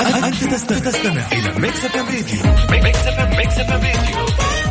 أنت تستمع إلى ميكس أف أم راديو. ميكس أم راديو.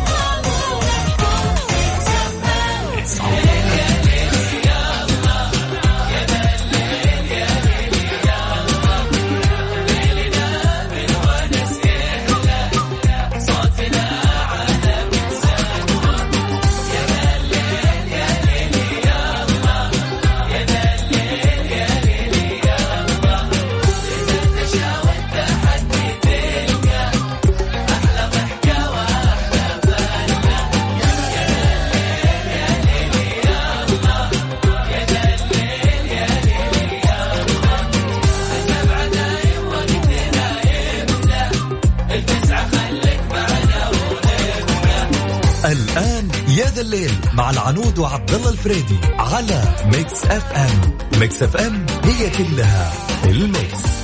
الليل مع العنود وعبد الله الفريدي على Mix FM Mix FM هي كلها ال mix.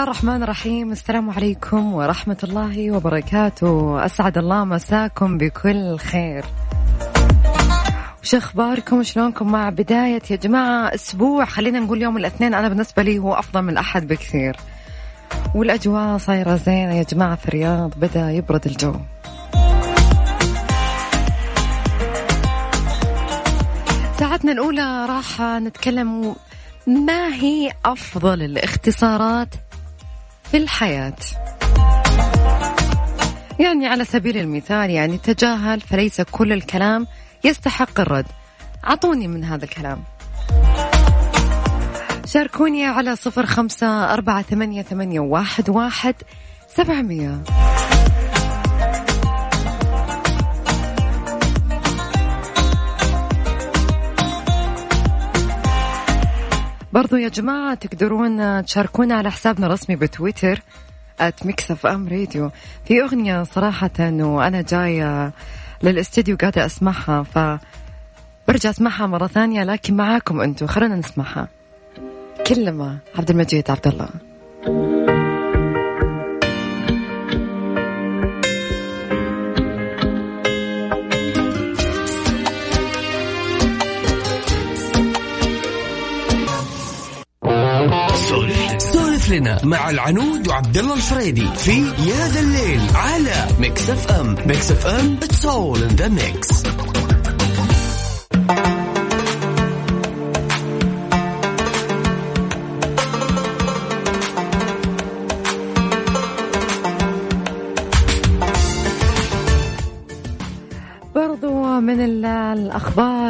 الله الرحمن الرحيم. السلام عليكم ورحمة الله وبركاته. أسعد الله مساكم بكل خير. وش أخباركم؟ شلونكم مع بداية يا جماعة أسبوع؟ خلينا نقول يوم الاثنين. أنا بالنسبة لي هو أفضل من الاحد بكثير. والأجواء صايرة زينة يا جماعة في الرياض. بدأ يبرد الجو. ساعتنا الأولى راح نتكلم ما هي أفضل الاختصارات في الحياة. يعني على سبيل المثال يعني تجاهل فليس كل الكلام يستحق الرد. أعطوني من هذا الكلام. شاركوني على صفر خمسة أربعة ثمانية, ثمانية واحد, واحد سبعمية. برضو يا جماعة تقدرون تشاركونا على حسابنا الرسمي بتويتر اف ام راديو في أغنية صراحة وأنا جاية للاستديو قاعدة أسمعها ف برجع أسمعها مرة ثانية لكن معاكم أنتم خلونا نسمعها. كلمة عبد المجيد عبد الله. لنا مع العنود وعبد الله الفريدي في يا ذا الليل على Mix FM Mix FM it's all in the mix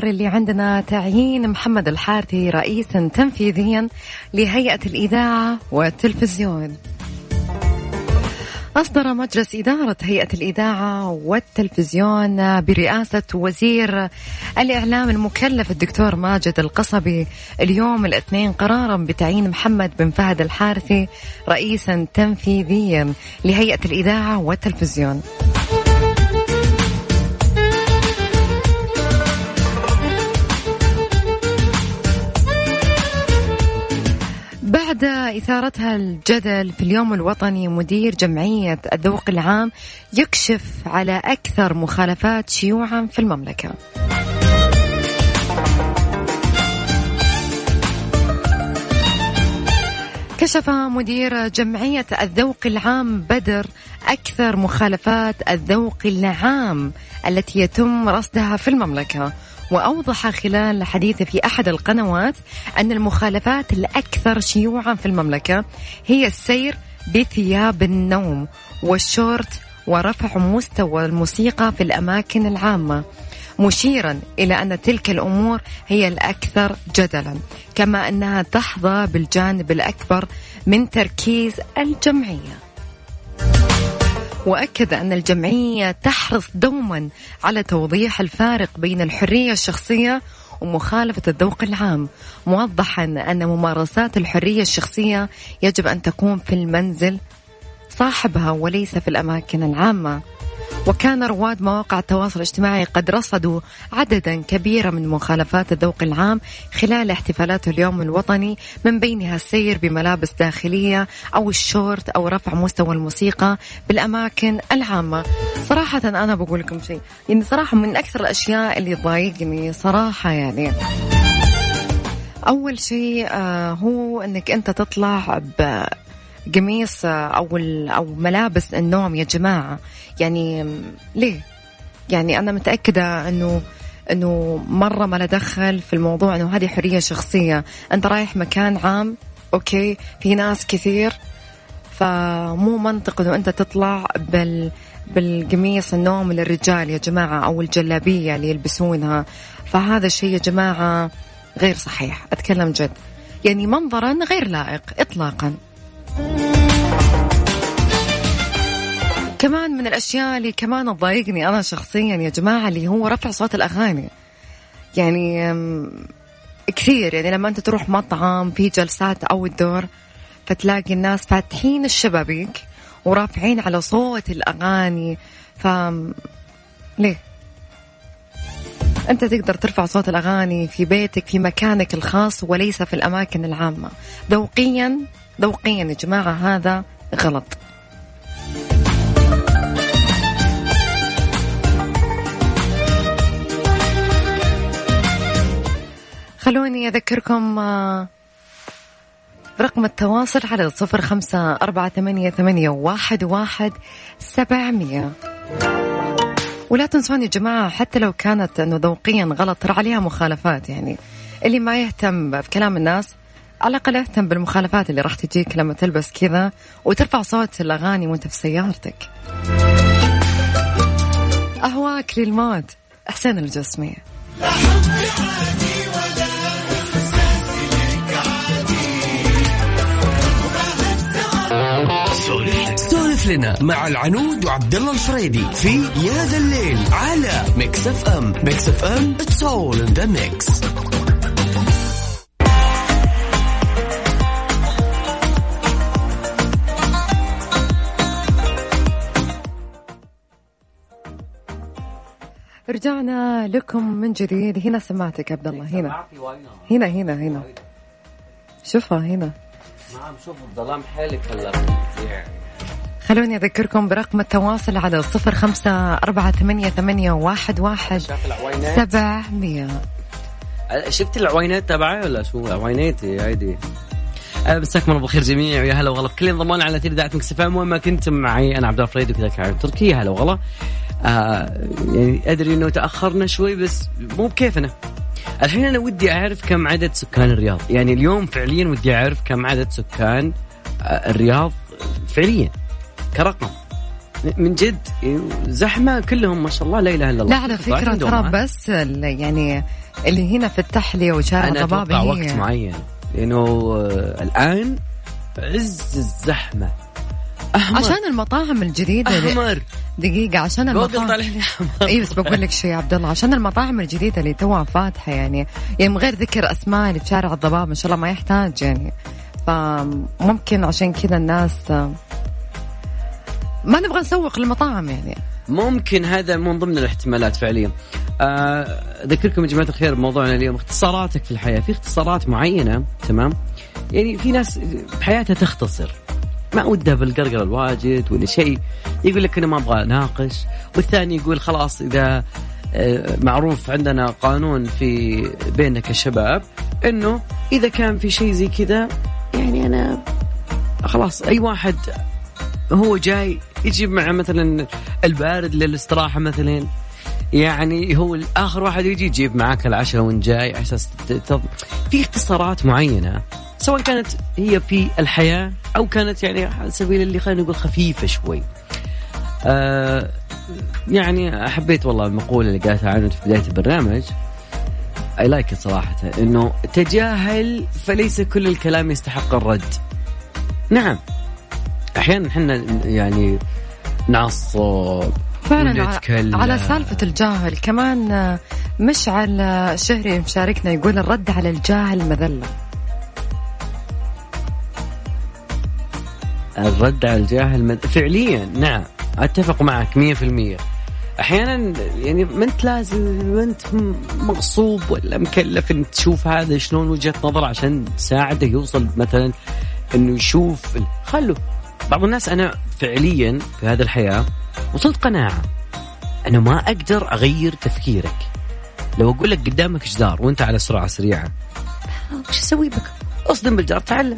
الأخبار اللي عندنا تعيين محمد الحارثي رئيسا تنفيذيا لهيئة الإذاعة والتلفزيون أصدر مجلس إدارة هيئة الإذاعة والتلفزيون برئاسة وزير الإعلام المكلف الدكتور ماجد القصبي اليوم الاثنين قرارا بتعيين محمد بن فهد الحارثي رئيسا تنفيذيا لهيئة الإذاعة والتلفزيون. بعد إثارتها الجدل في اليوم الوطني مدير جمعية الذوق العام يكشف على أكثر مخالفات شيوعا في المملكة. كشف مدير جمعية الذوق العام بدر أكثر مخالفات الذوق العام التي يتم رصدها في المملكة. وأوضح خلال حديثه في أحد القنوات أن المخالفات الأكثر شيوعا في المملكة هي السير بثياب النوم والشورت ورفع مستوى الموسيقى في الأماكن العامة مشيرا إلى أن تلك الأمور هي الأكثر جدلا كما أنها تحظى بالجانب الأكبر من تركيز الجمعية. وأكد أن الجمعية تحرص دوما على توضيح الفارق بين الحرية الشخصية ومخالفة الذوق العام موضحا أن ممارسات الحرية الشخصية يجب أن تكون في المنزل صاحبها وليس في الأماكن العامة. وكان رواد مواقع التواصل الاجتماعي قد رصدوا عددا كبيرا من مخالفات الذوق العام خلال احتفالات اليوم الوطني من بينها السير بملابس داخلية أو الشورت أو رفع مستوى الموسيقى بالأماكن العامة. صراحة أنا بقول لكم شيء يعني صراحة من أكثر الأشياء اللي تضايقني صراحة يعني. أول شيء آه، هو أنك أنت تطلع بقميص آه، أو أو ملابس النوم يا جماعة. يعني ليه؟ يعني أنا متأكدة أنه إنه مرة ما دخل في الموضوع إنه هذه حرية شخصية. أنت رايح مكان عام أوكي في ناس كثير. فمو منطق إنه أنت تطلع بال بالقميص النوم للرجال يا جماعة أو الجلابية اللي يلبسونها. فهذا الشيء يا جماعة غير صحيح. أتكلم جد. يعني منظرا غير لائق اطلاقا. كمان من الأشياء اللي كمان تضايقني أنا شخصيا يا جماعة اللي هو رفع صوت الأغاني. يعني كثير. يعني لما أنت تروح مطعم في جلسات أو الدور فتلاقي الناس فاتحين الشبابيك ورافعين على صوت الأغاني. ف ليه؟ أنت تقدر ترفع صوت الأغاني في بيتك في مكانك الخاص وليس في الأماكن العامة. ذوقيا ذوقيا يا جماعة هذا غلط. خلوني أذكركم آه، رقم التواصل على صفر خمسة أربعة ثمانية, ثمانية واحد, واحد سبعمية. ولا تنسون يا جماعة حتى لو كانت أنه ذوقيا غلط ترى عليها مخالفات يعني. اللي ما يهتم بكلام الناس على الأقل أهتم بالمخالفات اللي راح تجيك لما تلبس كذا وترفع صوت الأغاني وأنت في سيارتك. أهواك للموت حسين الجسمي سولف لنا مع العنود وعبد الله الفريدي في يا ذا الليل على Mix FM. Mix FM it's all in the mix رجعنا لكم من جديد. هنا سمعتك عبد الله. هنا. هنا هنا هنا. شوفها هنا. ما شوف الظلام حالك هلا. خلوني أذكركم برقم التواصل على صفر خمسة أربعة ثمانية, ثمانية واحد, واحد سبعمية. شفت العوينات تبعي ولا شو؟ عويناتي هيدي أه، مساكم الله بالخير جميع ويا هلا وغلا. بكل انضمونا على تير ذات مكسفة وين ما كنتم معي أنا عبد الفريد وكذلك عن تركيا هلا وغلا. آه يعني أدري إنه تأخرنا شوي بس مو بكيفنا. الحين أنا ودي أعرف كم عدد سكان الرياض. يعني اليوم فعليا ودي أعرف كم عدد سكان آه، الرياض فعليا كرقم. من جد زحمة كلهم ما شاء الله لا إله إلا الله. لا على فكرة ترى بس يعني اللي هنا في التحلية وشارع الضباب أنا وقت معين. لأنه آه، الآن عز الزحمة. أحمر. عشان المطاعم الجديدة أحمر. دقيقة عشان المطاعم. اي بس بقول لك شيء يا عبد الله عشان المطاعم الجديدة اللي توها فاتحة يعني يعني من غير ذكر أسماء اللي في شارع الضباب ما شاء الله ما يحتاج يعني. فممكن عشان كذا الناس ما نبغى نسوق للمطاعم يعني. ممكن هذا من ضمن الاحتمالات فعليا. آه، أذكركم يا جماعة الخير بموضوعنا اليوم اختصاراتك في الحياة في اختصارات معينة تمام؟ يعني في ناس بحياتها تختصر. ما ودها بالقرقر الواجد ولا شيء. يقول لك أنا ما أبغى اناقش والثاني يقول خلاص إذا آه، معروف عندنا قانون في بيننا كشباب إنه إذا كان في شيء زي كذا يعني أنا خلاص أي واحد هو جاي يجيب معه مثلا البارد للاستراحة مثلا يعني هو اخر واحد يجي يجيب معاك العشاء وانت جاي على أساس في اختصارات معينة. سواء كانت هي في الحياة أو كانت يعني على سبيل اللي خلينا نقول خفيفة شوي. آه يعني حبيت والله المقولة اللي قالتها عنه في بداية البرنامج اي لايك صراحة إنه تجاهل فليس كل الكلام يستحق الرد. نعم أحيانا إحنا يعني نعصب فعلا على سالفة الجاهل كمان مشعل شهري مشاركنا يقول الرد على الجاهل مذلة الرد على الجاهل مد... فعليا نعم أتفق معك 100% أحيانا يعني ما أنت لازم ما أنت مغصوب ولا مكلف إن تشوف هذا شلون وجهة نظر عشان تساعده يوصل مثلا إنه يشوف خلوا بعض الناس أنا فعليا في هذه الحياة وصلت قناعة أنا ما أقدر أغير تفكيرك. لو أقول لك قدامك جدار وأنت على سرعه سريعه وش أسوي بك؟ أصدم بالجدار تعلم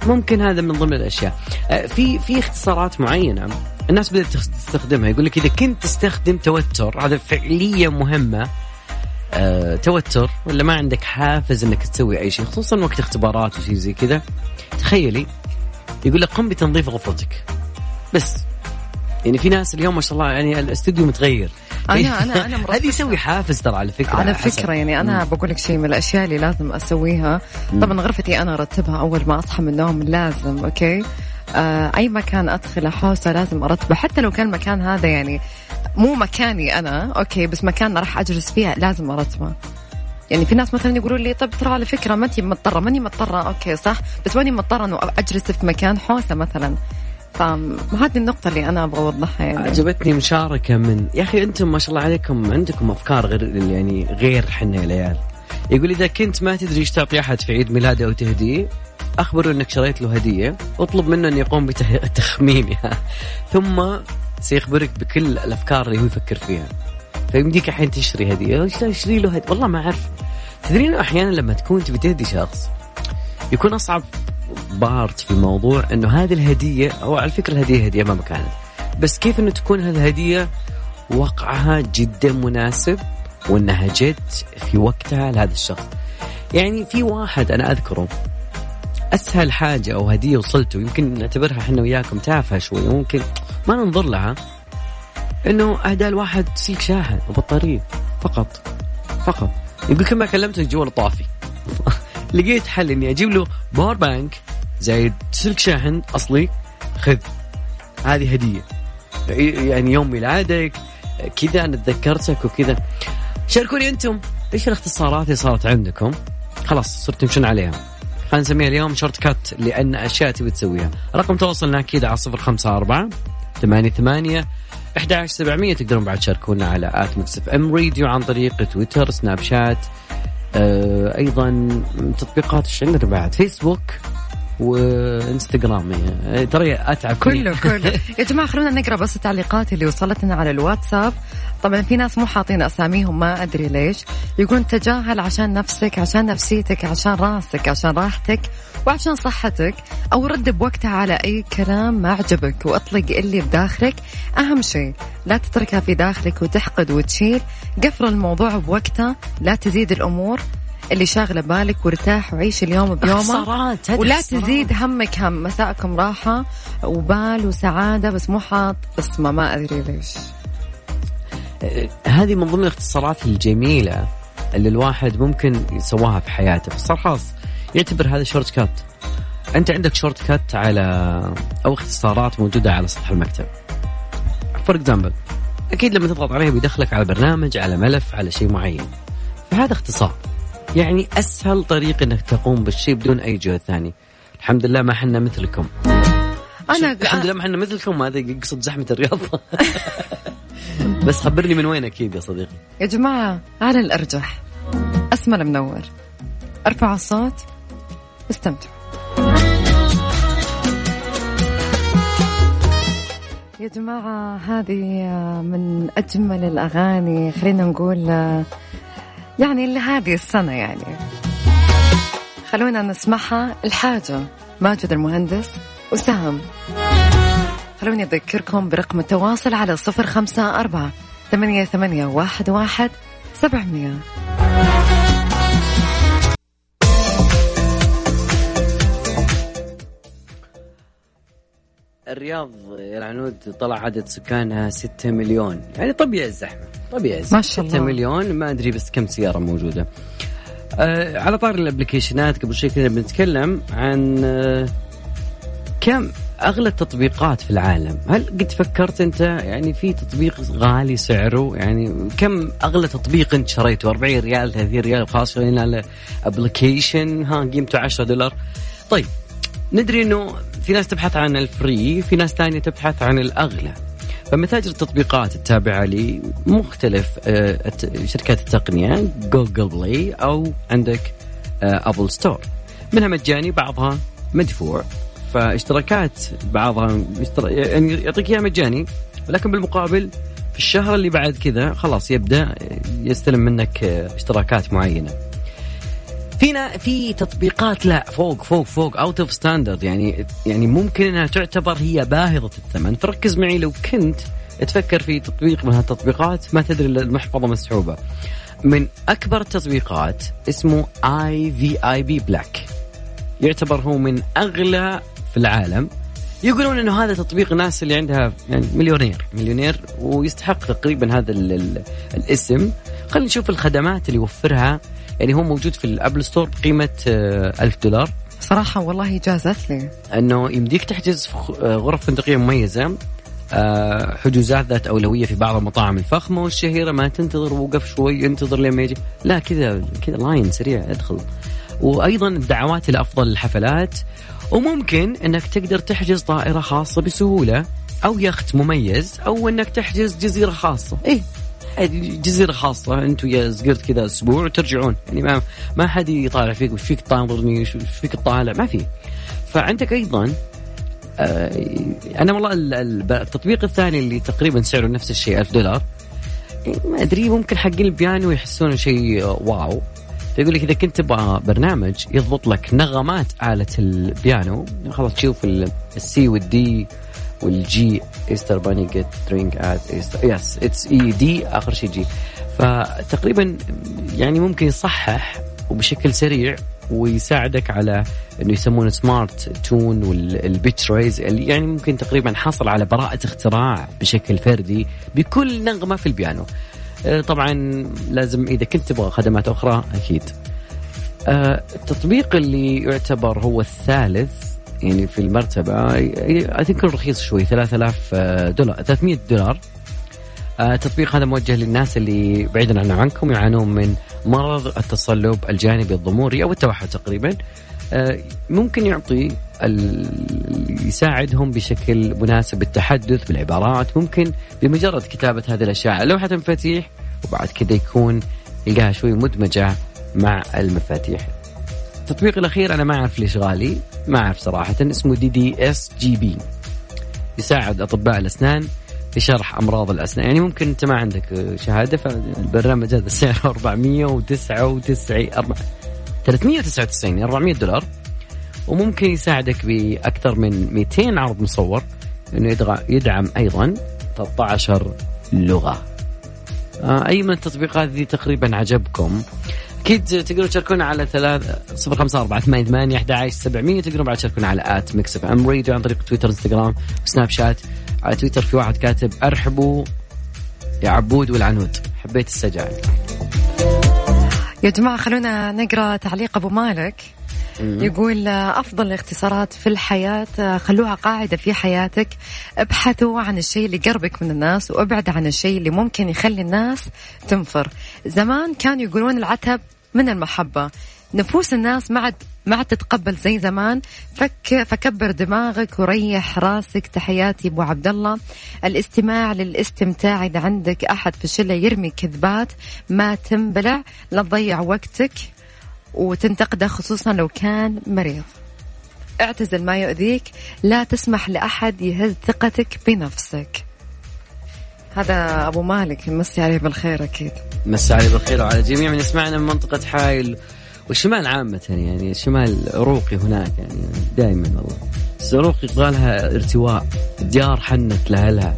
فممكن هذا من ضمن الأشياء. آه، في في اختصارات معينة الناس بدأت تستخدمها. يقول لك إذا كنت تستخدم توتر هذا فعليا مهمة. آه، توتر ولا ما عندك حافز إنك تسوي أي شيء خصوصا وقت اختبارات وشيء زي كذا. تخيلي يقول لك قم بتنظيف غرفتك. بس يعني في ناس اليوم ما شاء الله يعني الاستوديو متغير. أنا أنا أنا هذه يسوي حافز ترى على فكرة على. فكرة يعني أنا بقول لك شيء من الأشياء اللي لازم أسويها. طبعا غرفتي أنا أرتبها أول ما أصحى من النوم لازم okay؟ آه أي مكان أدخله حوسة لازم أرتبه. حتى لو كان المكان هذا يعني مو مكاني أنا okay بس مكان راح أجلس فيها لازم أرتبه. يعني في ناس مثلا يقولوا لي طب ترى على فكرة ما انت مضطرة ماني مضطرة أوكي صح؟ بس ماني مضطرة إنه أجلس في مكان حوسة مثلا. فهذه النقطة اللي أنا أبغى أوضحها يعني. عجبتني مشاركة من يا أخي أنتم ما شاء الله عليكم عندكم أفكار غير يعني غير حنا يا العيال يقول إذا كنت ما تدري إيش تعطي أحد في عيد ميلاده أو تهديه أخبره أنك شريت له هدية واطلب منه أن يقوم بتخمينها ثم سيخبرك بكل الأفكار اللي هو يفكر فيها. فيمديك الحين تشتري هدية. اشتري له هدية؟ والله ما أعرف. تدرين أحيانا لما تكون تبي تهدي شخص يكون أصعب. بارت في الموضوع إنه هذه الهدية هو على فكرة الهدية هدية ما مكانها بس كيف إنه تكون هذه الهدية وقعها جدا مناسب وإنها جت في وقتها لهذا الشخص؟ يعني في واحد أنا أذكره أسهل حاجة أو هدية وصلته يمكن نعتبرها إحنا وياكم تافهة شوي ممكن ما ننظر لها إنه اهدى الواحد سلك شاحن وبطارية فقط فقط. يقول كل ما كلمته جواله طافي. لقيت حل إني أجيب له power bank زايد سلك شاحن أصلي خذ. هذه هدية. يعني يوم ميلادك كذا أنا تذكرتك وكذا. شاركوني أنتم إيش الاختصارات اللي صارت عندكم؟ خلاص صرتوا تمشون عليها. خلينا نسميها اليوم shortcut لأن أشياء تبي تسويها. رقم تواصلنا أكيد على صفر خمسة أربعة ثمانية ثمانية 11700 تقدرون بعد تشاركونا على at Mix FM Radio عن طريق تويتر Snapchat أيضا تطبيقات عندنا بعد فيسبوك وإنستغرام. يعني ترى أتعب. كله كله. يا جماعة خلونا نقرأ بس التعليقات اللي وصلتنا على الواتساب. طبعا في ناس مو حاطين أساميهم ما أدري ليش. يقولون تجاهل عشان نفسك عشان نفسيتك عشان راسك عشان راحتك وعشان صحتك أو رد بوقتها على أي كلام ما عجبك وأطلق اللي بداخلك. أهم شيء لا تتركها في داخلك وتحقد وتشيل. قفل الموضوع بوقته لا تزيد الأمور اللي شاغلة بالك وارتاح وعيش اليوم بيومه ولا تزيد همك هم مساءكم راحة وبال وسعادة بس مو حاط اسمه ما أدري ليش. هذه من ضمن الاختصارات الجميلة اللي الواحد ممكن يسواها في حياته. بس خلاص يعتبر هذا shortcut. أنت عندك shortcut على أو اختصارات موجودة على سطح المكتب. for example أكيد لما تضغط عليها بيدخلك على برنامج على ملف على شيء معين. فهذا اختصار. يعني أسهل طريق إنك تقوم بالشيء بدون أي جهد ثاني. الحمد لله ما حنا مثلكم. أنا الحمد لله ما حنا مثلكم هذا يقصد زحمة الرياض. بس خبرني من وين أكيد يا صديقي. يا جماعة على الأرجح. اسمى المنور ارفعوا الصوت. استمتعوا. يا جماعة هذه من أجمل الأغاني خلينا نقول يعني لهذه السنة يعني. خلونا نسمعها الحاجة. ماجد المهندس وسام. خلوني أذكركم برقم التواصل على صفر خمسة أربعة ثمانية ثمانية واحد واحد سبعمية. الرياض يا العنود طلع عدد سكانها 6 مليون. يعني طبيعي الزحمة طبيعي الزحمة. ما شاء الله. 6 مليون ما أدري بس كم سيارة موجودة. آه على طار الابلكيشنات قبل شوي كنا بنتكلم عن آه كم أغلى التطبيقات في العالم. هل قد فكرت أنت؟ يعني في تطبيق غالي سعره يعني كم أغلى تطبيق أنت شريته؟ 40 ريال 30 ريال خلينا على application ها قيمته 10 دولار. طيب ندري إنه في ناس تبحث عن ال free في ناس ثانية تبحث عن الأغلى. فمتاجر التطبيقات التابعة لمختلف آه، شركات التقنية Google Play أو عندك Apple Store منها مجاني بعضها مدفوع. فاشتراكات بعضها يعني يعطيك إياها مجاني ولكن بالمقابل في الشهر اللي بعد كذا خلاص يبدأ يستلم منك آه، اشتراكات معينة. فينا في تطبيقات لا فوق فوق فوق out of standard يعني يعني ممكن إنها تعتبر هي باهظة الثمن. فركز معي لو كنت تفكر في تطبيق من هالتطبيقات ما تدري المحفظة مسحوبة. من أكبر التطبيقات اسمه اي VIP Black يعتبر هو من أغلى في العالم. يقولون إنه هذا تطبيق الناس اللي عندها يعني مليونير مليونير ويستحق تقريبا هذا ال ال الاسم. خلينا نشوف الخدمات اللي يوفرها يعني هو موجود في ال Apple Store بقيمة آه، ألف دولار. صراحة والله جازت لي أنه يمديك تحجز آه، غرف فندقية مميزة آه، حجوزات ذات اولويه في بعض المطاعم الفخمة والشهيرة. ما تنتظر وقف شوي انتظر لين ما يجي. لا كذا كذا لاين سريع أدخل. وأيضا الدعوات إلى افضل الحفلات وممكن إنك تقدر تحجز طائرة خاصة بسهولة أو يخت مميز أو إنك تحجز جزيرة خاصة. اي جزيره خاصه أنتم يا زقرت كذا أسبوع وترجعون يعني ما ما حد يطالع فيك وش فيك تنظرني وش فيك تطالع ما في. فعندك أيضا آه أنا والله ال- ال- التطبيق الثاني اللي تقريبا سعره نفس الشيء 1000 دولار. يعني ما أدري ممكن حقين البيانو يحسون شيء آه، واو. فيقول لك إذا كنت تبغى برنامج يضبط لك نغمات آلة البيانو. خلاص تشوف ال- السي والدي والجي ايستر باني جيت درينك ات ايستر يس اتس اي دي آخر شيء جي فتقريبا يعني ممكن يصحح وبشكل سريع ويساعدك على إنه يسمونه سمارت تون والبيتش ريز يعني ممكن تقريبا حصل على براءة اختراع بشكل فردي بكل نغمة في البيانو. آه، طبعا لازم إذا كنت تبغى خدمات أخرى أكيد. آه، التطبيق اللي يعتبر هو الثالث يعني في المرتبة اي ثينك رخيص شوي 3000 دولار 300 دولار. آه، التطبيق هذا موجه للناس اللي بعيدا عن عنكم يعانون من مرض التصلب الجانبي الضموري أو التوحد تقريبا. آه، ممكن يعطي يساعدهم بشكل مناسب بالتحدث بالعبارات. ممكن بمجرد كتابة هذه الأشياء على لوحة المفاتيح وبعد كذا يكون يلقاها شوي مدمجة مع المفاتيح. التطبيق الأخير أنا ما أعرف ليش غالي. ما أعرف صراحة اسمه DDS GP يساعد أطباء الأسنان في شرح أمراض الأسنان. يعني ممكن أنت ما عندك شهادة فالبرنامج هذا سعره 499 أربع- 399 400 دولار. وممكن يساعدك بأكثر من 200 عرض مصور إنه يدعم أيضا 13 لغة. آه، أي من التطبيقات ذي تقريبا عجبكم. أكيد تقدروا تشاركونا على ثلاث صفر خمسة أربعة ثمانية ثمانية أحد عشر سبعمية. تقدرون بعد تشاركونا على at Mix FM Radio عن طريق تويتر إنستغرام و Snapchat. على تويتر في واحد كاتب أرحبوا يا عبود والعنود. حبيت السجع يا جماعة خلونا نقرأ تعليق أبو مالك. يقول أفضل الاختصارات في الحياة خلوها قاعدة في حياتك. ابحثوا عن الشيء اللي يقربك من الناس وأبعد عن الشيء اللي ممكن يخلي الناس تنفر. زمان كانوا يقولون العتب من المحبة. نفوس الناس ما عاد ما عاد تتقبل زي زمان. فك فكبر دماغك وريح راسك. تحياتي أبو عبد الله الاستماع للاستمتاع إذا عندك أحد في الشلة يرمي كذبات ما تنبلع. لا تضيع وقتك وتنتقده خصوصا لو كان مريض. اعتزل ما يؤذيك. لا تسمح لأحد يهز ثقتك بنفسك. هذا أبو مالك يمسي عليه بالخير أكيد. مسا علي بالخير وعلى جميع من يسمعنا من منطقة حايل والشمال عامة يعني الشمال عروقي هناك يعني دائما والله. بس يبغى لها ارتواء ديار حنت لأهلها.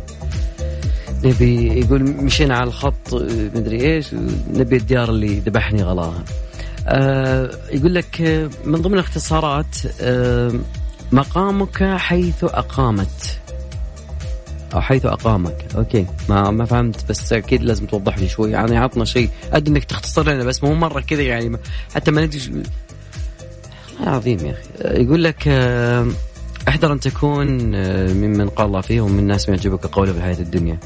نبي يقول مشينا على الخط مدري إيش نبي الديار اللي ذبحني غلاها. آه يقول لك آه، من ضمن الاختصارات آه مقامك حيث أقامت. أو حيث أقامك. أوكي. ما ما فهمت بس أكيد لازم توضح لي شوي. يعني عطنا شيء. أدري إنك تختصر لنا بس مو مرة كذا يعني. حتى ما ندري عظيم يا أخي. يقول لك آه، أحذر أن تكون آه، ممن قال الله فيهم من الناس ما يعجبك قوله في الحياة الدنيا.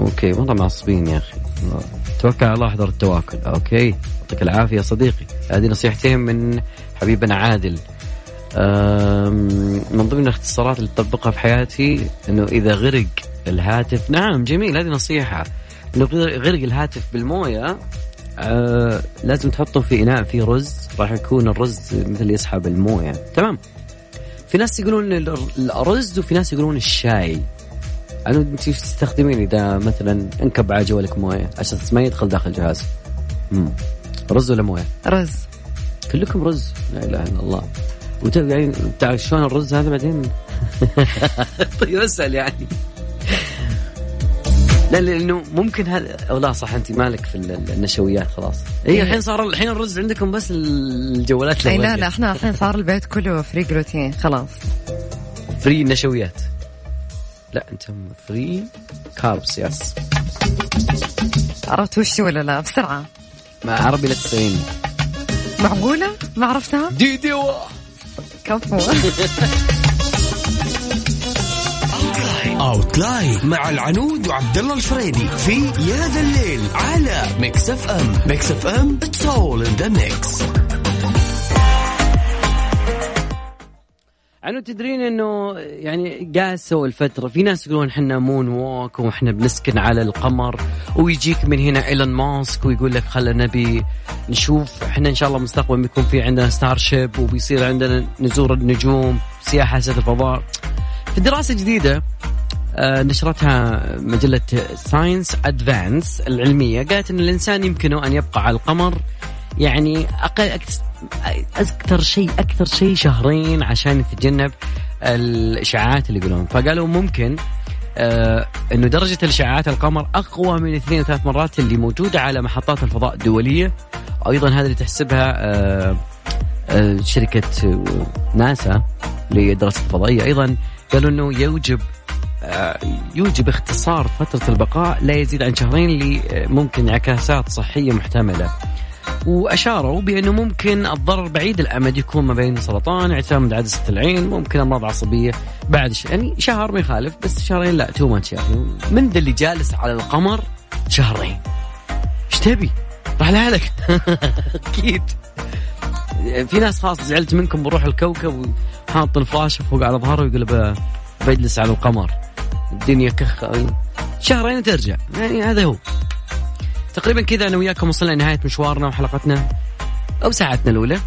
okay. والله معصبين يا أخي. توكل على الله أحذر التواكل. okay. يعطيك العافية صديقي. هذه نصيحتين من حبيبنا عادل. من ضمن الاختصارات اللي تطبقها في حياتي إنه إذا غرق الهاتف نعم جميل هذه نصيحة. إنه غرق الهاتف بالموية آه لازم تحطه في إناء فيه رز راح يكون الرز مثل يسحب الموية. تمام. في ناس يقولون ال- الرز وفي ناس يقولون الشاي. أنا انت تستخدمين إذا مثلا انكب على جوالك موية؟ عشان ما يدخل داخل الجهاز. رز ولا موية؟ رز. كلكم رز. لا إله إلا الله. يعني تعرف شلون الرز هذا بعدين؟ طيب اسأل يعني. لا لأنه ممكن هذا أو لا صح أنت مالك في ال- النشويات خلاص. هي الحين صار الحين الرز عندكم بس الجوالات أي لا. لا إحنا الحين صار البيت كله free gluten خلاص. free نشويات. لا أنتم free carbs yes عرفت وش ولا لا؟ بسرعة. مع عربي لا تساليني معقولة؟ ما عرفتها؟ دي دي كفو. outline مع العنود وعبد الله الفريدي في يا ذا الليل على ميكس اف ام ميكس اف ام اتس اول ان ذا ميكس عنو تدرين إنه يعني قاسوا الفترة في ناس يقولون إحنا moonwalk وإحنا بنسكن على القمر ويجيك من هنا إيلون ماسك ويقول لك خلينا نبي نشوف إحنا إن شاء الله مستقبلا بيكون في عندنا Starship وبيصير عندنا نزور النجوم سياحة الفضاء. في دراسة جديدة آه، نشرتها مجلة Science Advances العلمية قالت أن الإنسان يمكنه أن يبقى على القمر يعني أقل أكثر شيء أكثر شيء شهرين عشان يتجنب الإشعاعات اللي يقولون. فقالوا ممكن آه إنه درجة الاشعاعات القمر أقوى من اثنين وثلاث مرات اللي موجودة على محطات الفضاء الدولية. أيضا هذا اللي تحسبها آه آه شركة ناسا للدراسه الفضائية. أيضا قالوا إنه يوجب آه، يوجب اختصار فترة البقاء لا يزيد عن شهرين لممكن انعكاسات صحية محتملة. وأشاروا بأنه ممكن الضرر بعيد الأمد يكون ما بين سرطان اعتماد عدسة العين ممكن أمراض عصبية بعد ش... يعني شهر ما يخالف بس شهرين لا تو ماتش يعني. من ذا اللي جالس على القمر شهرين. إيش تبي؟ راح لك أكيد. في ناس خلاص زعلت منكم بروح الكوكب وحاط الفلاشة فوق على ظهره ويقول بجلس على القمر. الدنيا كخ شهرين ترجع يعني هذا هو. تقريبا كذا أنا وياكم وصلنا لنهاية مشوارنا وحلقتنا أو ساعتنا الأولى.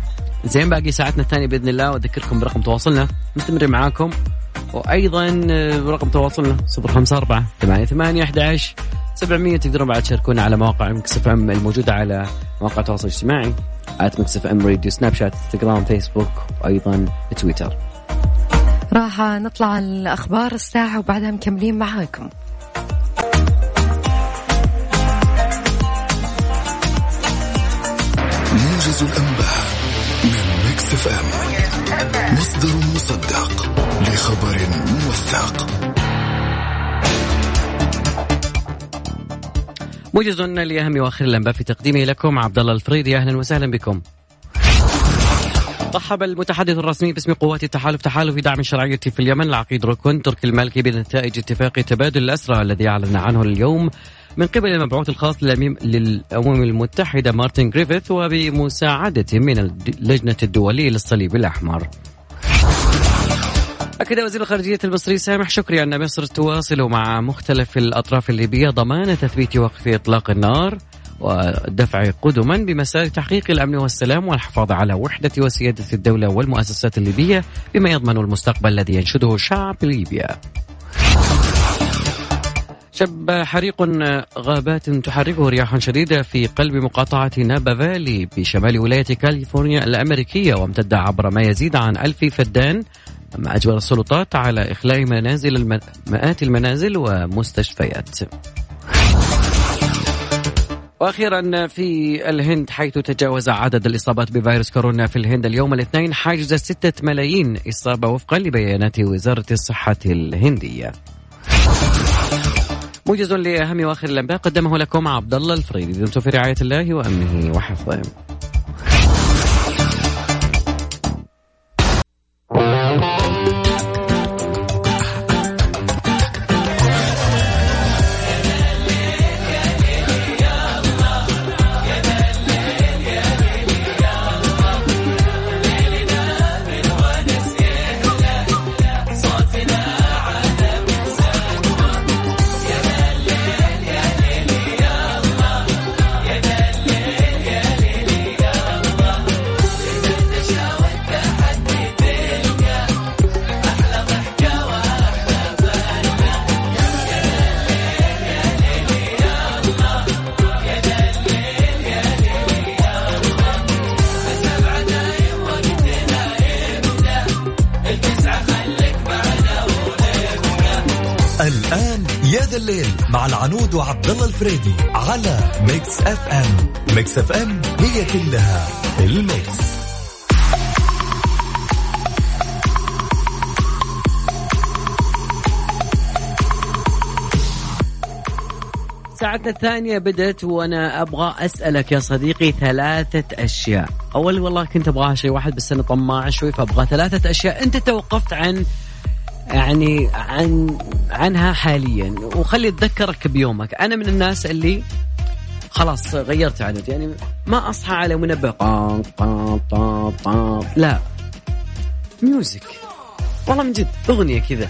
زين باقي ساعتنا الثانية بإذن الله. وأذكركم برقم تواصلنا. مستمرين معاكم. وأيضا آه، برقم تواصلنا 054 88 11 700 تقدرون بعد تشاركونا على مواقع Mix FM الموجودة على مواقع التواصل الاجتماعي. at FM Radio سناب شات إنستغرام فيسبوك وأيضا تويتر. راح نطلع الأخبار الساعة وبعدها مكملين معاكم. موجز الأنباء من Mix FM. مصدر مصدق لخبر موثق. موجز لاهم وآخر الأنباء في تقديمه لكم. عبد الله الفريدي أهلا وسهلا بكم. رحب المتحدث الرسمي باسم قوات التحالف تحالف دعم الشرعية في اليمن العقيد ركن تركي المالكي بنتائج اتفاق تبادل الأسرى الذي أعلن عنه اليوم من قبل المبعوث الخاص للأمم- المتحدة مارتن جريفيث وبمساعدة من اللجنة الدولية للصليب الأحمر. أكد وزير الخارجية المصري سامح شكري أن مصر تواصل مع مختلف الأطراف الليبية ضمان تثبيت وقف إطلاق النار ودفع قدما بمسار تحقيق الأمن والسلام والحفاظ على وحدة وسيادة الدولة والمؤسسات الليبية بما يضمن المستقبل الذي ينشده شعب ليبيا شب حريق غابات تحركه رياح شديدة في قلب مقاطعة نابا فالي بشمال ولاية كاليفورنيا الأمريكية وامتد عبر ما يزيد عن ألف فدان أما أجبر السلطات على إخلاء منازل الم... مئات المنازل ومستشفيات وأخيرا في الهند حيث تجاوز عدد الإصابات بفيروس كورونا في الهند اليوم الاثنين حاجز ستة ملايين إصابة وفقا لبيانات وزارة الصحة الهندية. موجز لاهم وآخر الأنباء قدمه لكم عبد الله الفريدي دمتم في رعاية الله وأمنه وحفظه. الآن يا ذا الليل مع العنود وعبد الله الفريدي على Mix FM Mix FM هي كلها ال mix. ساعتنا الثانية بدت وأنا أبغى أسألك يا صديقي ثلاثة أشياء. أول والله كنت أبغاها شيء واحد بس أنا طماع شوي فأبغى ثلاثة أشياء أنت توقفت عن يعني عن عنها حاليا. وخلي تذكرك بيومك. أنا من الناس اللي خلاص غيرت عدد يعني ما أصحى على منبه. طام طام طام طام لا. ميوزك. والله من جد أغنية كذا.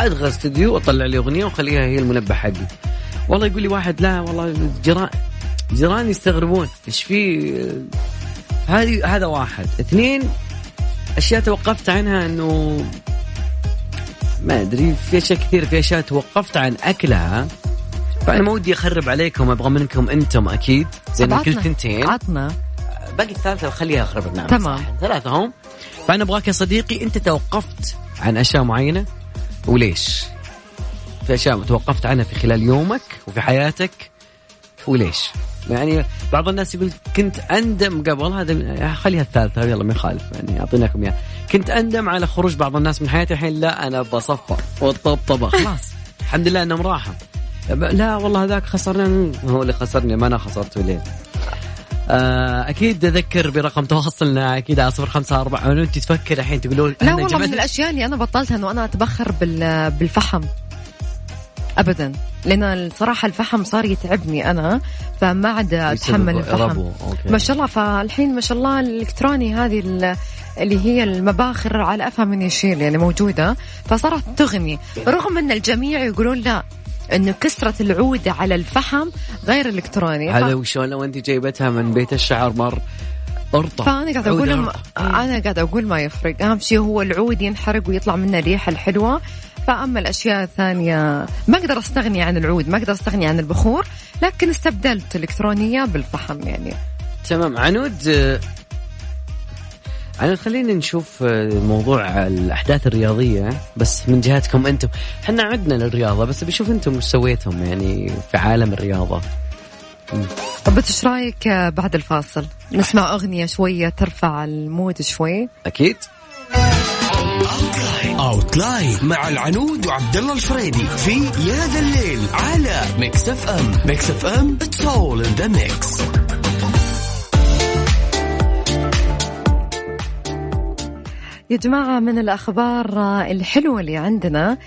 ادخل استوديو واطلع لي أغنية وأخليها هي المنبه حقي. والله يقول لي واحد لا والله جيران جيران يستغربون. إيش في؟ هذه هذا واحد. اثنين أشياء توقفت عنها إنه ما أدري في أشياء كثير في أشياء توقفت عن أكلها فأنا ما ودي أخرب عليكم أبغى منكم أنتم أكيد زي ما عطنا. قلت تنتين عطنا باقي الثالثة خليها أخرب نعم تمام. صح. ثلاثة هم فأنا أبغاك يا صديقي أنت توقفت عن أشياء معينة وليش؟ في أشياء توقفت عنها في خلال يومك وفي حياتك وليش؟ يعني بعض الناس يقول كنت أندم قبل هذا خليها الثالثة يلا ما يخالف يعني أعطيناكم إياها. كنت أندم على خروج بعض الناس من حياتي الحين لا أنا بصفر والطبطبة خلاص. الحمد لله أنهم راحوا. لا والله هذاك خسرنا هو اللي خسرني ما أنا خسرته ليه آه، أكيد أذكر برقم تواصلنا أكيد على صفر خمسة أربعة. انت تفكر الحين تقولون لا والله من الأشياء اللي أنا بطلتها إنه أنا أتبخر بال- بالفحم. ابدا. لأن الصراحة الفحم صار يتعبني أنا فما عاد أتحمل الفحم. ما شاء الله فالحين ما شاء الله الإلكتروني هذه ال- اللي هي المباخر على أفهم من يشيل يعني موجودة فصارت تغني. رغم أن الجميع يقولون لا انه كسرة العود على الفحم غير إلكتروني. هذا وشلون لو أنت جايبتها من بيت الشعر مر ارطب فأنا قاعدة عود أقول أرطب. أنا قاعدة أقول ما يفرق. أهم شيء هو العود ينحرق ويطلع منه الريحه الحلوة. فأما الأشياء الثانية ما أقدر أستغني عن العود ما أقدر أستغني عن البخور لكن استبدلت الالكترونيه بالفحم يعني. تمام. عنود آه، عنود خلينا نشوف آه، موضوع الأحداث الرياضية بس من جهتكم أنتم. إحنا عدنا للرياضة بس بشوف أنتم وش سويتم يعني في عالم الرياضة. طب إيش رأيك بعد الفاصل؟ نسمع أغنية شوية ترفع المود شوي. أكيد. outline مع العنود وعبد الله الفريدي في يا ذا الليل على Mix FM Mix FM it's all in the mix يا جماعة من الأخبار الحلوة اللي عندنا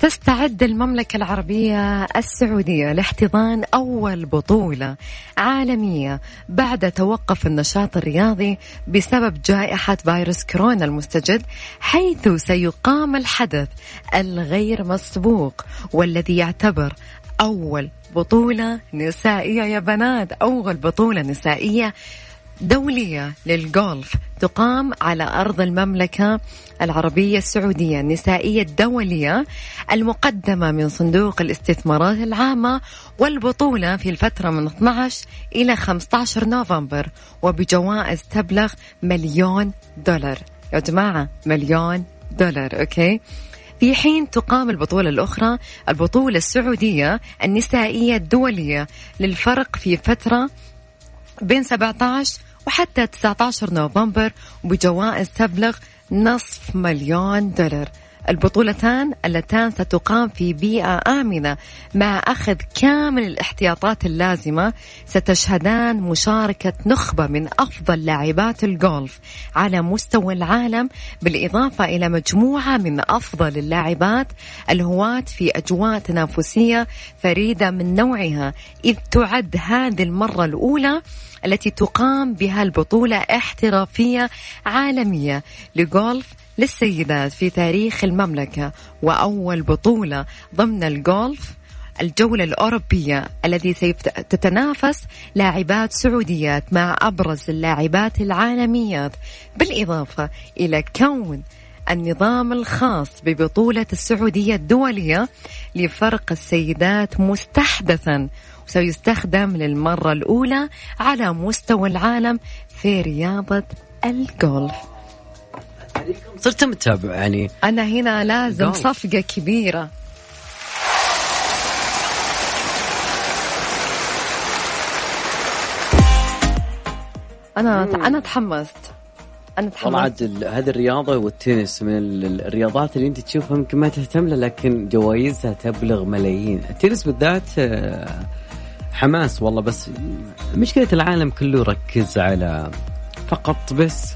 تستعد المملكة العربية السعودية لاحتضان أول بطولة عالمية بعد توقف النشاط الرياضي بسبب جائحة فيروس كورونا المستجد حيث سيقام الحدث الغير مسبوق والذي يعتبر أول بطولة نسائية. يا بنات أول بطولة نسائية دولية للجولف تقام على أرض المملكة العربية السعودية النسائية الدولية المقدمة من صندوق الاستثمارات العامة والبطولة في الفترة من 12 إلى 15 نوفمبر وبجوائز تبلغ مليون دولار. يا جماعة مليون دولار أوكي؟ في حين تقام البطولة الأخرى البطولة السعودية النسائية الدولية للفرق في فترة بين 17 وحتى 19 نوفمبر وبجوائز تبلغ نصف مليون دولار. البطولتان اللتان ستقام في بيئة آمنة مع أخذ كامل الاحتياطات اللازمة ستشهدان مشاركة نخبة من أفضل لاعبات الجولف على مستوى العالم بالإضافة إلى مجموعة من أفضل اللاعبات الهواة في أجواء تنافسية فريدة من نوعها إذ تعد هذه المرة الأولى التي تقام بها البطولة احترافية عالمية لجولف للسيدات في تاريخ المملكة وأول بطولة ضمن الجولف الجولة الأوروبية الذي سيتنافس لاعبات سعوديات مع أبرز اللاعبات العالميات بالإضافة إلى كون النظام الخاص ببطولة السعودية الدولية لفرق السيدات مستحدثا سيستخدم للمرة الأولى على مستوى العالم في رياضة الجولف. صرت متابع يعني أنا هنا لازم صفقة كبيرة. أنا أنا تحمست. أنا تحمست. عاد هذه الرياضة والتنس من الرياضات اللي أنت تشوفها يمكن ما تهتم لها لكن جوائزها تبلغ ملايين. التنس بالذات آه، حماس والله بس مشكلة العالم كله ركز على فقط بس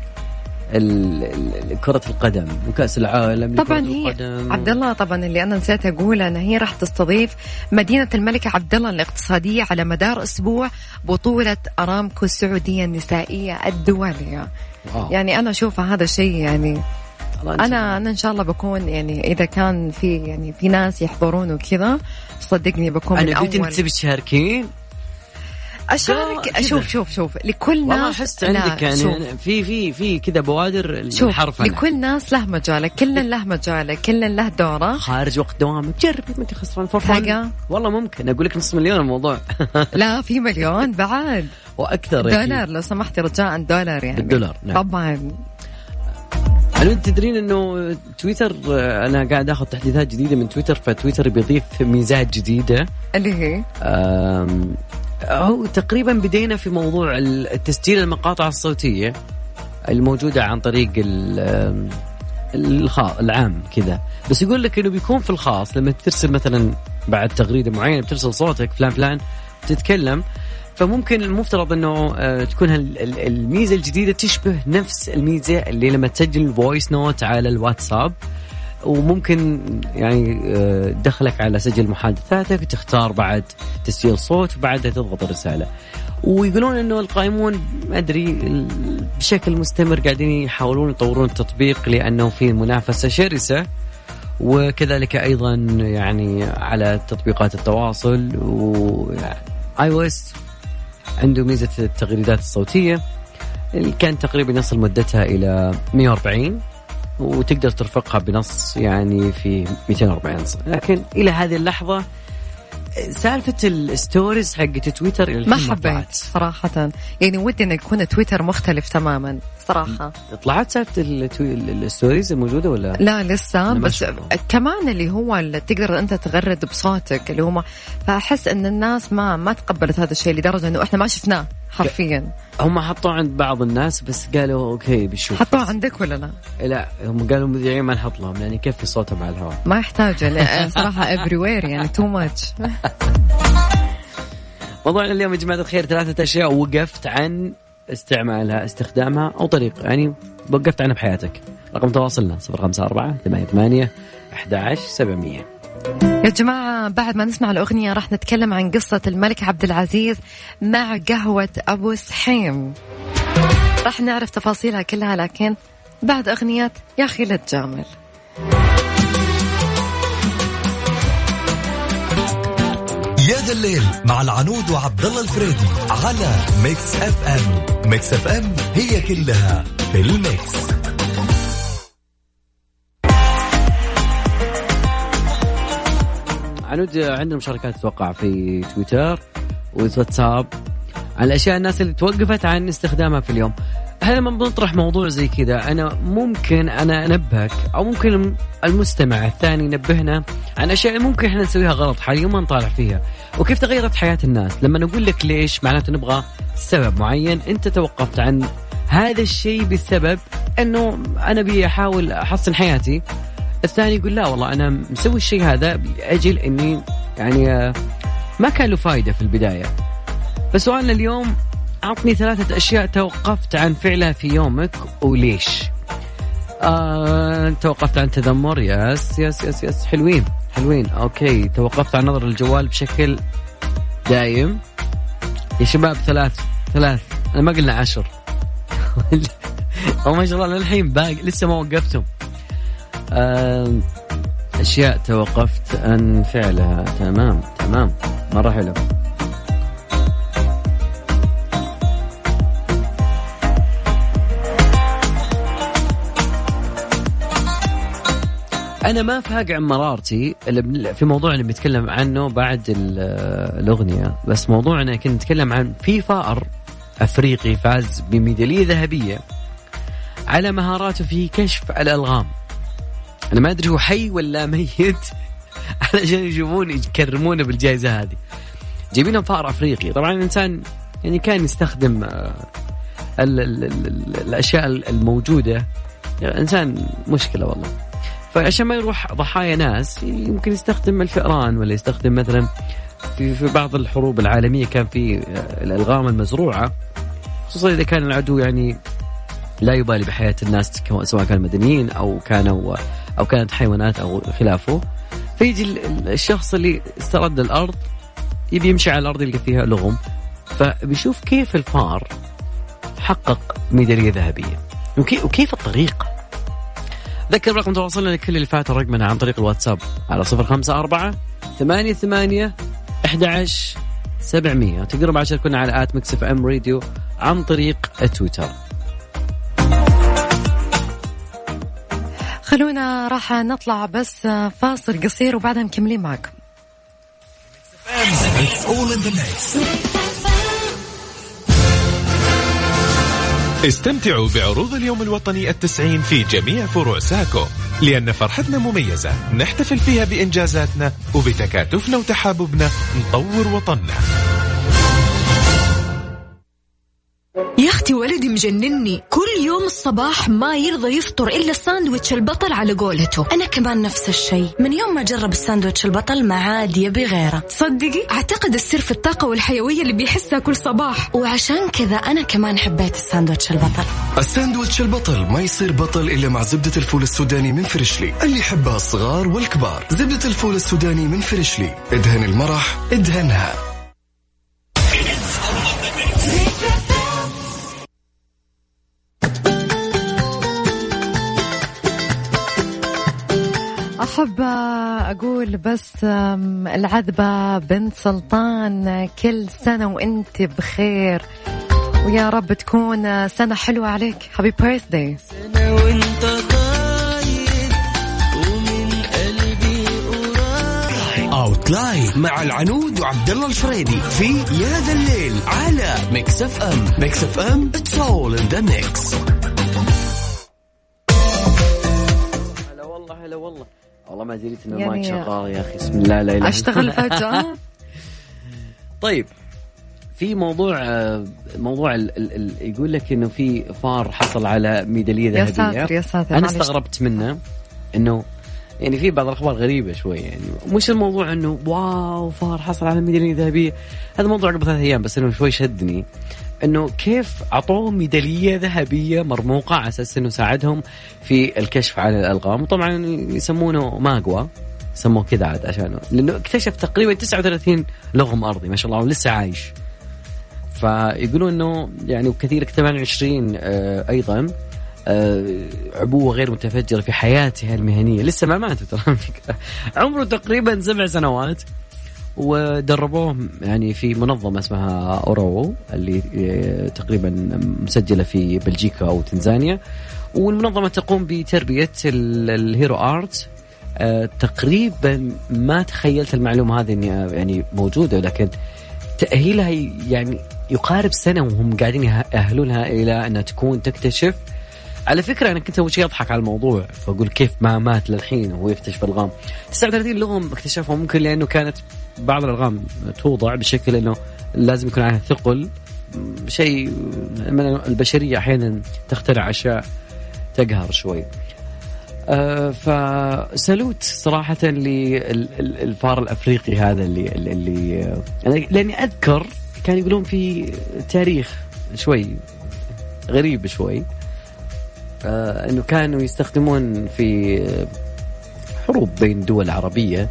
كرة القدم وكأس العالم طبعا هي. عبد الله طبعا اللي أنا نسيت اقوله أن هي راح تستضيف مدينة الملك عبد الله الاقتصادية على مدار أسبوع بطولة أرامكو السعودية النسائية الدولية واو. يعني أنا أشوف هذا شيء يعني أنا أنا إن شاء الله بكون يعني إذا كان في يعني في ناس يحضرون وكذا صدقني بكون من أنا قلت انت أول. تبي تشاركين أشارك. كذا. شوف شوف شوف. لكل ناس احس لا، عندك يعني شوف. في في في كذا بوادر شوف الحرفنة لكل ناس له مجاله كل له مجاله كل له دوره. خارج وقت دوامك جربي ما انت خسران تلقى؟ والله ممكن أقول لك نص مليون الموضوع. لا في مليون بعد. وأكثر. دولار لو سمحتي رجاء دولار يعني. بالدولار، نعم. طبعا. هل انت تدرين انه تويتر أنا قاعد آخذ تحديثات جديدة من تويتر فتويتر بيضيف ميزات جديدة. اللي هي؟ هو تقريبا بدينا في موضوع التسجيل المقاطع الصوتية الموجودة عن طريق العام كذا. بس يقول لك إنه بيكون في الخاص لما ترسل مثلا بعد تغريدة معينة بترسل صوتك فلان فلان تتكلم فممكن المفترض إنه آه، تكون الميزة الجديدة تشبه نفس الميزة اللي لما تسجل voice note على الواتساب وممكن يعني آه، تدخلك على سجل محادثاتك وتختار بعد تسجيل صوت وبعدها تضغط الرسالة. ويقولون إنه القائمون ما أدري بشكل مستمر قاعدين يحاولون يطورون التطبيق لأنه في منافسة شرسة وكذلك أيضا يعني على تطبيقات التواصل و اي أو اس عنده ميزة التغريدات الصوتية. اللي كان تقريبا يصل مدتها إلى 140 وتقدر ترفقها بنص يعني في 240 ص- لكن إلى هذه اللحظة سالفة ال stories حقت تويتر إلى ما حبيت. صراحة يعني ودي انه يكون تويتر مختلف تماما صراحة طلعت سالفة ال stories الموجوده ولا؟ لا لسه بس. كمان اللي هو اللي تقدر أنت تغرد بصوتك اللي هو ما فأحس إن الناس ما ما تقبلت هذا الشيء لدرجة إنه إحنا ما شفناه حرفيا. هم حطوه عند بعض الناس بس قالوا okay بنشوف حطوه عندك ولا لا؟ لا هم قالوا مذيعين ما نحط لهم لأن يكفي صوتهم على الهواء؟ ما يحتاج لأن صراحة everywhere يعني too much موضوعنا اليوم يا جماعة الخير ثلاثة أشياء وقفت عن استعمالها استخدامها أو طريقة يعني وقفت عنها بحياتك. رقم تواصلنا 054 88 11 700 يا جماعة بعد ما نسمع الأغنية راح نتكلم عن قصة الملك عبد العزيز مع قهوة أبو سحيم. راح نعرف تفاصيلها كلها لكن بعد أغنية يا أخي لا تجامل. يا ذا الليل مع العنود وعبد الله الفريدي على Mix FM. Mix FM هي كلها في ال mix. عنود عندنا مشاركات أتوقع في تويتر وواتساب عن الأشياء الناس اللي توقفت عن استخدامها في اليوم. هل لما بنطرح موضوع زي كذا أنا ممكن أنا أنبهك أو ممكن المستمع الثاني ينبهنا عن أشياء ممكن إحنا نسويها غلط حاليا وما نطالع فيها. وكيف تغيرت حياة الناس؟ لما نقول لك ليش معناته نبغى سبب معين أنت توقفت عن هذا الشيء بسبب إنه أنا أبي أحاول احسن حياتي. الثاني يقول لا والله أنا مسوي الشيء هذا لأجل إني يعني آه، ما كان له فائده في البداية. فسؤالنا اليوم أعطني ثلاثة أشياء توقفت عن فعلها في يومك وليش؟ آه، توقفت عن تذمر yes yes yes yes حلوين حلوين okay. توقفت عن نظر الجوال بشكل دايم. يا شباب ثلاث ثلاث أنا ما قلنا عشر. أو ما شاء الله للحين باقي لسه ما وقفتم. أشياء توقفت عن فعلها. تمام تمام. مرة حلو أنا ما فاق عن مرارتي في موضوع اللي بنتكلم عنه بعد ال- الأغنية. بس موضوعنا كنا نتكلم عن في فأر أفريقي فاز بميدالية ذهبية على مهاراته في كشف الألغام. أنا ما أدري هو حي ولا ميت. علشان يشوفون يكرمونه بالجائزة هذه. جايبين فار افريقي طبعا الإنسان يعني كان يستخدم آه، ال ال ال الأشياء الموجودة. الإنسان مشكلة والله. فعشان ما يروح ضحايا ناس يمكن يستخدم الفئران ولا يستخدم مثلا في في بعض الحروب العالمية كان في الألغام المزروعة. خصوصا إذا كان العدو يعني لا يبالي بحياة الناس سواء كانوا مدنيين أو كانوا أو كانت حيوانات أو خلافه. فيجي الشخص اللي استرد الأرض يبي يمشي على الأرض يلقى فيها لغم. فبيشوف كيف الفار حقق ميدالية ذهبية. وكيف الطريقة ذكر رقم تواصلنا لكل اللي فات رقمنا عن طريق الواتساب على صفر خمسة أربعة ثمانية ثمانية أحد عشر سبعمية. تقدروا بعد تشاركونا على at Mix FM Radio عن طريق تويتر. خلونا راح نطلع بس فاصل قصير وبعدها مكملين معكم استمتعوا بعروض اليوم الوطني التسعين في جميع فروع ساكو لأن فرحتنا مميزة نحتفل فيها بإنجازاتنا وبتكاتفنا وتحاببنا نطور وطننا. أختي ولدي مجنني. كل يوم الصباح ما يرضى يفطر إلا الساندويتش البطل على قولته. أنا كمان نفس الشيء. من يوم ما جرب الساندويتش البطل ما عاد يبي غيره. تصدقي أعتقد السر في الطاقة والحيوية اللي بيحسها كل صباح. وعشان كذا أنا كمان حبيت الساندويتش البطل. الساندويتش البطل ما يصير بطل إلا مع زبدة الفول السوداني من فريشلي. اللي يحبها الصغار والكبار. زبدة الفول السوداني من فريشلي. ادهن المرح ادهنها. أحب أقول بس العذبة بنت سلطان كل سنة وأنت بخير. ويا رب تكون سنة حلوة عليك. happy birthday سنة وإنت طاير ومن قلبي قريب Outline مع العنود وعبد الله الفريدي في يا ذا الليل على ميكس اف ام ميكس اف ام اتس اول ان ذا ميكس هلا والله هلا والله. والله ما دريت إنه يعني- المايك شغال يا أخي بسم الله لا إله إلا أشتغل الله. فجأة طيب في موضوع موضوع ال ال ال يقول لك إنه في فار حصل على ميدالية يا ذهبية ساتر يا ساتر أنا. استغربت منه إنه يعني في بعض الأخبار غريبة شوي يعني مش الموضوع إنه واو فار حصل على ميدالية ذهبية هذا موضوع قبل ثلاث أيام بس إنه شوي شدني إنه كيف اعطوه ميدالية ذهبية مرموقة على أساس إنه ساعدهم في الكشف عن الألغام. وطبعا يسمونه ماجوا سموه كذا عاد عشانه لأنه اكتشف تقريبا 39 لغم أرضي ما شاء الله ولسه عايش. فيقولون إنه يعني وكثير 28 آه، أيضا آه، عبوة غير متفجرة في حياته المهنية. لسه ما مات ترى. عمره تقريبا سبع سنوات. ودربوه يعني في منظمة اسمها أورو اللي آه، تقريبا مسجلة في بلجيكا أو تنزانيا. والمنظمة تقوم بتربية ال- الهيرو آرت. آه، تقريبا ما تخيلت المعلومة هذه اني يعني موجودة لكن تأهيلها يعني يقارب سنة وهم قاعدين يأهلونها إلى انها تكون تكتشف. على فكرة أنا كنت أول شيء أضحك على الموضوع فأقول كيف ما مات للحين وهو يكتشف الغام. 39 لغم اكتشفها ممكن لأنه كانت بعض الألغام توضع بشكل إنه لازم يكون عليها ثقل شيء من البشرية أحيانا تخترع أشياء تقهر شوي. آه فسالوت صراحة للفار الأفريقي هذا اللي اللي يعني لأني أذكر كانوا يقولون في تاريخ شوي غريب شوي. آه انه كانوا يستخدمون في حروب بين دول عربية.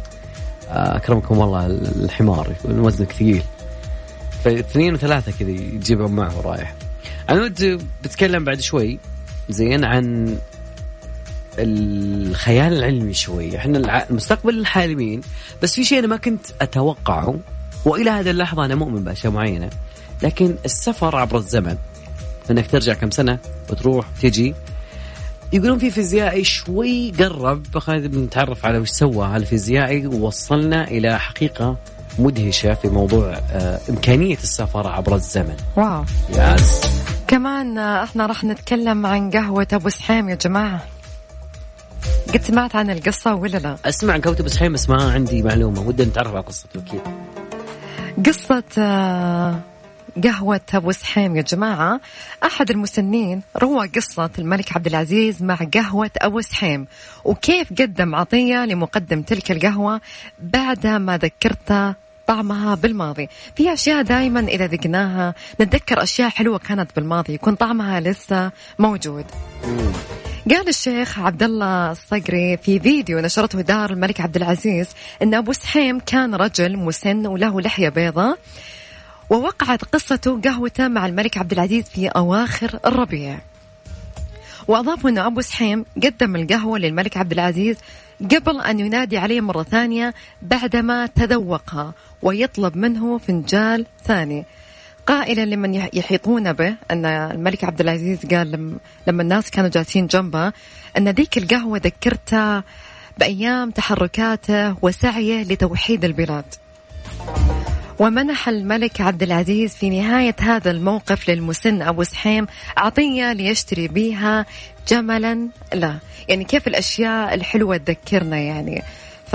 آه أكرمكم الله الحمار يكون وزنك ثقيل فاثنين وثلاثة كذا يجيبهم معه رايح. عنود بتكلم بعد شوي زين عن الخيال العلمي شوي. إحنا المستقبل الحالمين. بس في شيء أنا ما كنت أتوقعه وإلى هذه اللحظة أنا مؤمن بأشياء معينة. لكن السفر عبر الزمن إنك ترجع كم سنة وتروح تجي يقولون في فيزيائي شوي قرب خلينا نتعرف على وش سوى هالفيزيائي ووصلنا إلى حقيقة مدهشة في موضوع آه، إمكانية السفر عبر الزمن. واو. ياس كمان آه، إحنا راح نتكلم عن قهوة أبو سحيم يا جماعة. قد سمعت عن القصة ولا لا؟ أسمع كوكب سحيم بس ما عندي معلومة. ودي نتعرف على قصته أكيد قصة آه، قهوة أبو سحيم. يا جماعة أحد المسنين روى قصة الملك عبد العزيز مع قهوة أبو سحيم. وكيف قدم عطية لمقدم تلك القهوة بعد ما ذكرته طعمها بالماضي. في أشياء دائما إذا ذقناها نتذكر أشياء حلوة كانت بالماضي يكون طعمها لسه موجود. قال الشيخ عبد الله الصقري في فيديو نشرته دار الملك عبد العزيز إن أبو سحيم كان رجل مسن وله لحية بيضاء. ووقعت قصته قهوته مع الملك عبد العزيز في أواخر الربيع. واضافوا أن أبو سحيم قدم القهوة للملك عبد العزيز قبل أن ينادي عليه مرة ثانية بعدما تذوقها ويطلب منه فنجال ثاني. قائلا لمن يح- يحيطون به أن الملك عبد العزيز قال لم لما الناس كانوا جالسين جنبه أن ذيك القهوة ذكرته بأيام تحركاته وسعيه لتوحيد البلاد. ومنح الملك عبد العزيز في نهاية هذا الموقف للمسن أبو سحيم عطية ليشتري بها جملا. لا يعني كيف الأشياء الحلوة تذكرنا يعني. ف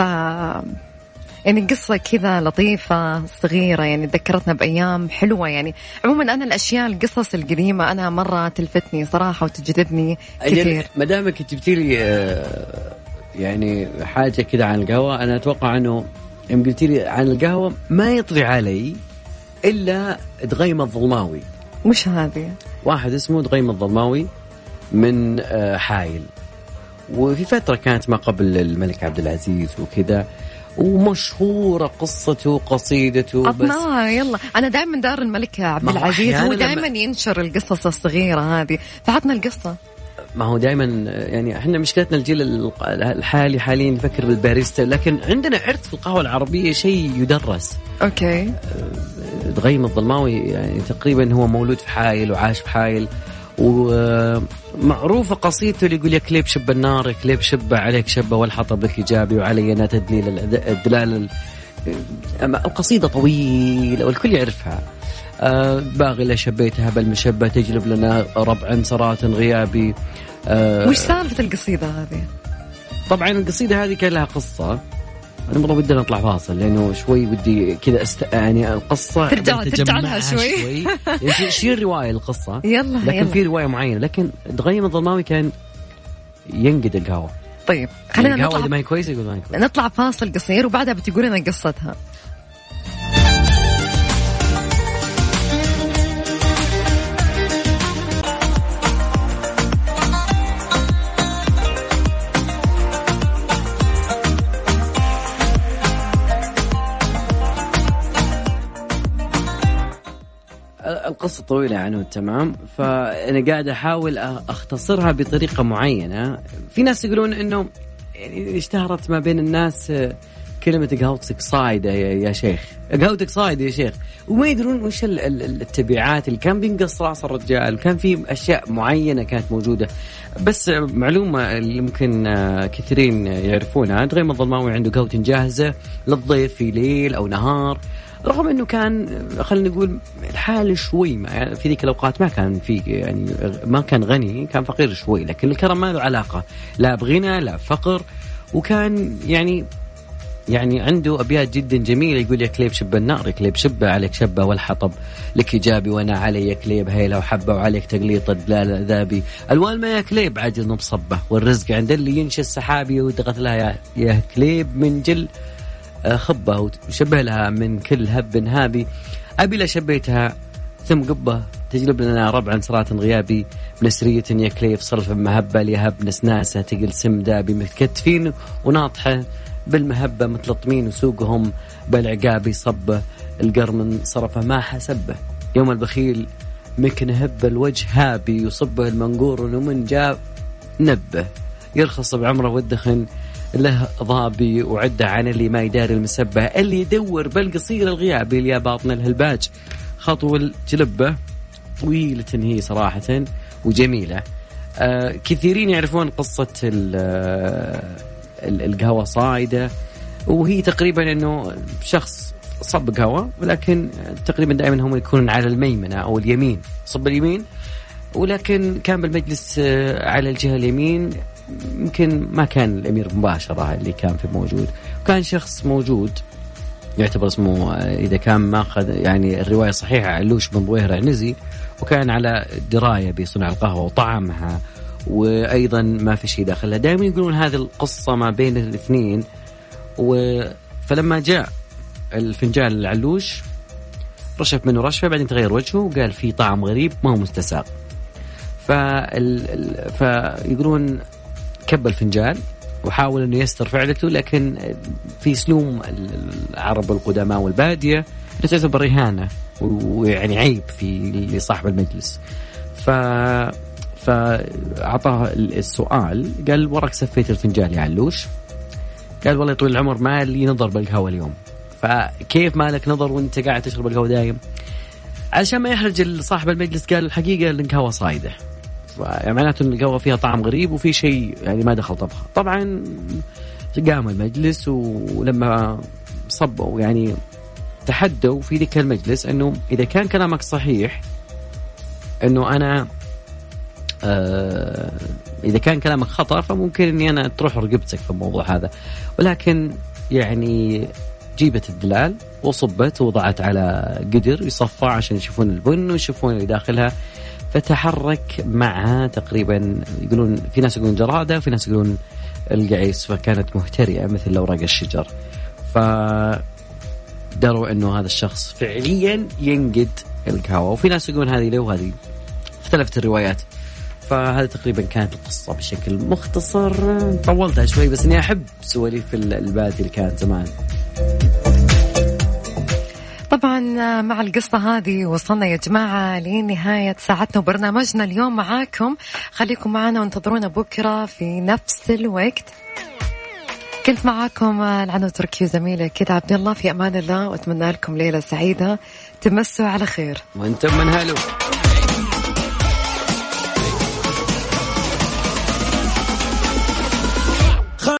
يعني قصة كذا لطيفة صغيرة يعني ذكرتنا بأيام حلوة يعني. عموما أنا الأشياء القصص القديمة أنا مرة تلفتني صراحة وتجذبني كثير. ما دامك جبتي لي آه، يعني حاجة كذا عن القهوة أنا أتوقع أنه يوم قلتي لي عن القهوة ما يطري علي إلا دغيم الظلماوي. مش هذه؟ واحد اسمه دغيم الظلماوي من آه، حايل. وفي فترة كانت ما قبل الملك عبد العزيز وكذا ومشهورة قصته وقصيدته بس عطناها يلا. أنا دائما دار الملك عبد العزيز هو دائما ينشر القصص الصغيرة هذه. فعطنا القصة. ما هو دائما يعني إحنا مشكلتنا الجيل الحالي حاليا يفكر بالباريستا لكن عندنا عرض في القهوة العربية شيء يدرس. أوكي. دغيم الظلماوي يعني تقريبا هو مولود في حايل وعاش في حايل ومعروفة قصيدته اللي يقول يا كليب شب النار يا كليب شب عليك شبة والحطب لك إيجابي وعلي أنا تدليل الدلال ال- أما القصيدة طويلة والكل يعرفها. آه باغلة شبيتها بالمشبة تجلب لنا ربع سرات غيابي. آه وش سالفة القصيدة هذه؟ طبعا القصيدة هذه كان لها قصة. أنا مرة ودي نطلع فاصل لأنه شوي ودي كذا أست... يعني القصة ترجع- ترجع لها شوي. شوي. يعني في- شيل رواية القصة يلا لكن يلا. في رواية معينة. لكن دغيم الظلماوي كان ينقد القهوة. طيب يعني خلينا نطلع القهوه ما هي كويسة يقول ما هي كويسة. نطلع فاصل قصير وبعدها بتقول لنا قصتها. القصة طويلة يا عنود تمام؟ فأنا قاعد أحاول أختصرها بطريقة معينة. في ناس يقولون أنه يعني اشتهرت ما بين الناس كلمة قهوتك صايدة يا, شيخ. قهوتك صايدة يا شيخ. وما يدرون وش ال- ال- ال- التبعات اللي كان بينقص رأس الرجال كان في أشياء معينة كانت موجودة. بس معلومة اللي ممكن آه، كثيرين يعرفونها دغيم الظلماوي عنده قهوة جاهزة للضيف في ليل أو نهار. رغم إنه كان خلينا نقول الحال شوي يعني في ذيك الأوقات ما كان في يعني ما كان غني كان فقير شوي لكن الكرم ما له علاقة لا بغنى لا فقر وكان يعني يعني عنده أبيات جدا جميلة يقول يا كليب شب النار يا كليب شبه عليك شبه والحطب لك إيجابي وأنا علي يا كليب هيلة وحبة وعليك تقليط الدلال ذابي الوان ما يا كليب عجل مصبة والرزق عند اللي ينشي السحابي ودغت لها يا كليب من جل آه، خبة وشبه لها من كل هب هابي. أبي شبيتها ثم قبة تجلب لنا ربعا صراط غيابي. بنسرية يا كليف صرف مهبة ليهب نسناسة تقل سم دابي متكتفين وناطحة. بالمهبة متلطمين وسوقهم بالعقابي صبه القرمن صرفه ما حسبه يوم البخيل مكن هب الوجه هابي يصبه المنقور ومن جاب نبه يرخص بعمره والدخن له ضابي وعدة عن اللي ما يداري المسبة اللي يدور بالقصير الغيابي اللي باطن الهلباج. خطو الجلبة طويلة هي صراحة وجميلة. آه كثيرين يعرفون قصة آه، ال- القهوة صايدة وهي تقريبا إنه شخص صب قهوة ولكن تقريبا دائما هم يكونون على الميمنة أو اليمين صب اليمين ولكن كان بالمجلس آه، على الجهة اليمين يمكن ما كان الأمير مباشرة اللي كان في موجود. كان شخص موجود يعتبر اسمه آه، إذا كان ماخذ يعني الرواية صحيحة علوش بن ضويهر عنزي وكان على دراية بصنع القهوة وطعمها وأيضا ما في شيء داخلها دائما يقولون هذه القصة ما بين الاثنين و فلما جاء الفنجان العلوش رشف منه رشفة بعدين تغير وجهه وقال في طعم غريب ما هو مستساغ. فال... ال- فيقولون كب الفنجان وحاول إنه يستر فعلته لكن في سلوم العرب القدماء والبادية تعتبر اهانه ويعني عيب في لصاحب المجلس. ف فاعطاه السؤال قال وراك سفيت الفنجان يا علوش؟ قال والله طويل العمر ما لي نظر بالقهوة اليوم. فكيف ما لك نظر وأنت قاعد تشرب القهوة دايم؟ علشان ما يحرج صاحب المجلس قال الحقيقة القهوة صايدة. يعني معناته إن القهوة فيها طعم غريب وفي شيء يعني ما دخل طبخه. طبعا قام المجلس ولما صبوا يعني تحدوا في ذيك المجلس أنه إذا كان كلامك صحيح أنه أنا آه إذا كان كلامك خطأ فممكن إني أنا تروح رقبتك في الموضوع هذا. ولكن يعني جيبت الدلال وصبت ووضعت على قدر يصفى عشان يشوفون البن ويشوفون اللي داخلها. فتحرك معها تقريبا يقولون في ناس يقولون جرادة وفي ناس يقولون القعيس فكانت مهترئة مثل اوراق الشجر. ف دروا إنه هذا الشخص فعليا ينقد القهوة. وفي ناس يقولون هذه له وهذه اختلفت الروايات. فهذه تقريبا كانت القصة بشكل مختصر. طولتها شوي بس إني أحب سواليف البادي اللي كانت زمان. طبعا مع القصة هذه وصلنا يا جماعة لنهاية ساعتنا وبرنامجنا. اليوم معاكم خليكم معنا وانتظرونا بكرة في نفس الوقت. كنت معاكم العنو تركي وزميلة كده عبد الله في أمان الله وأتمنى لكم ليلة سعيدة. تمسوا على خير. وأنتم من هلو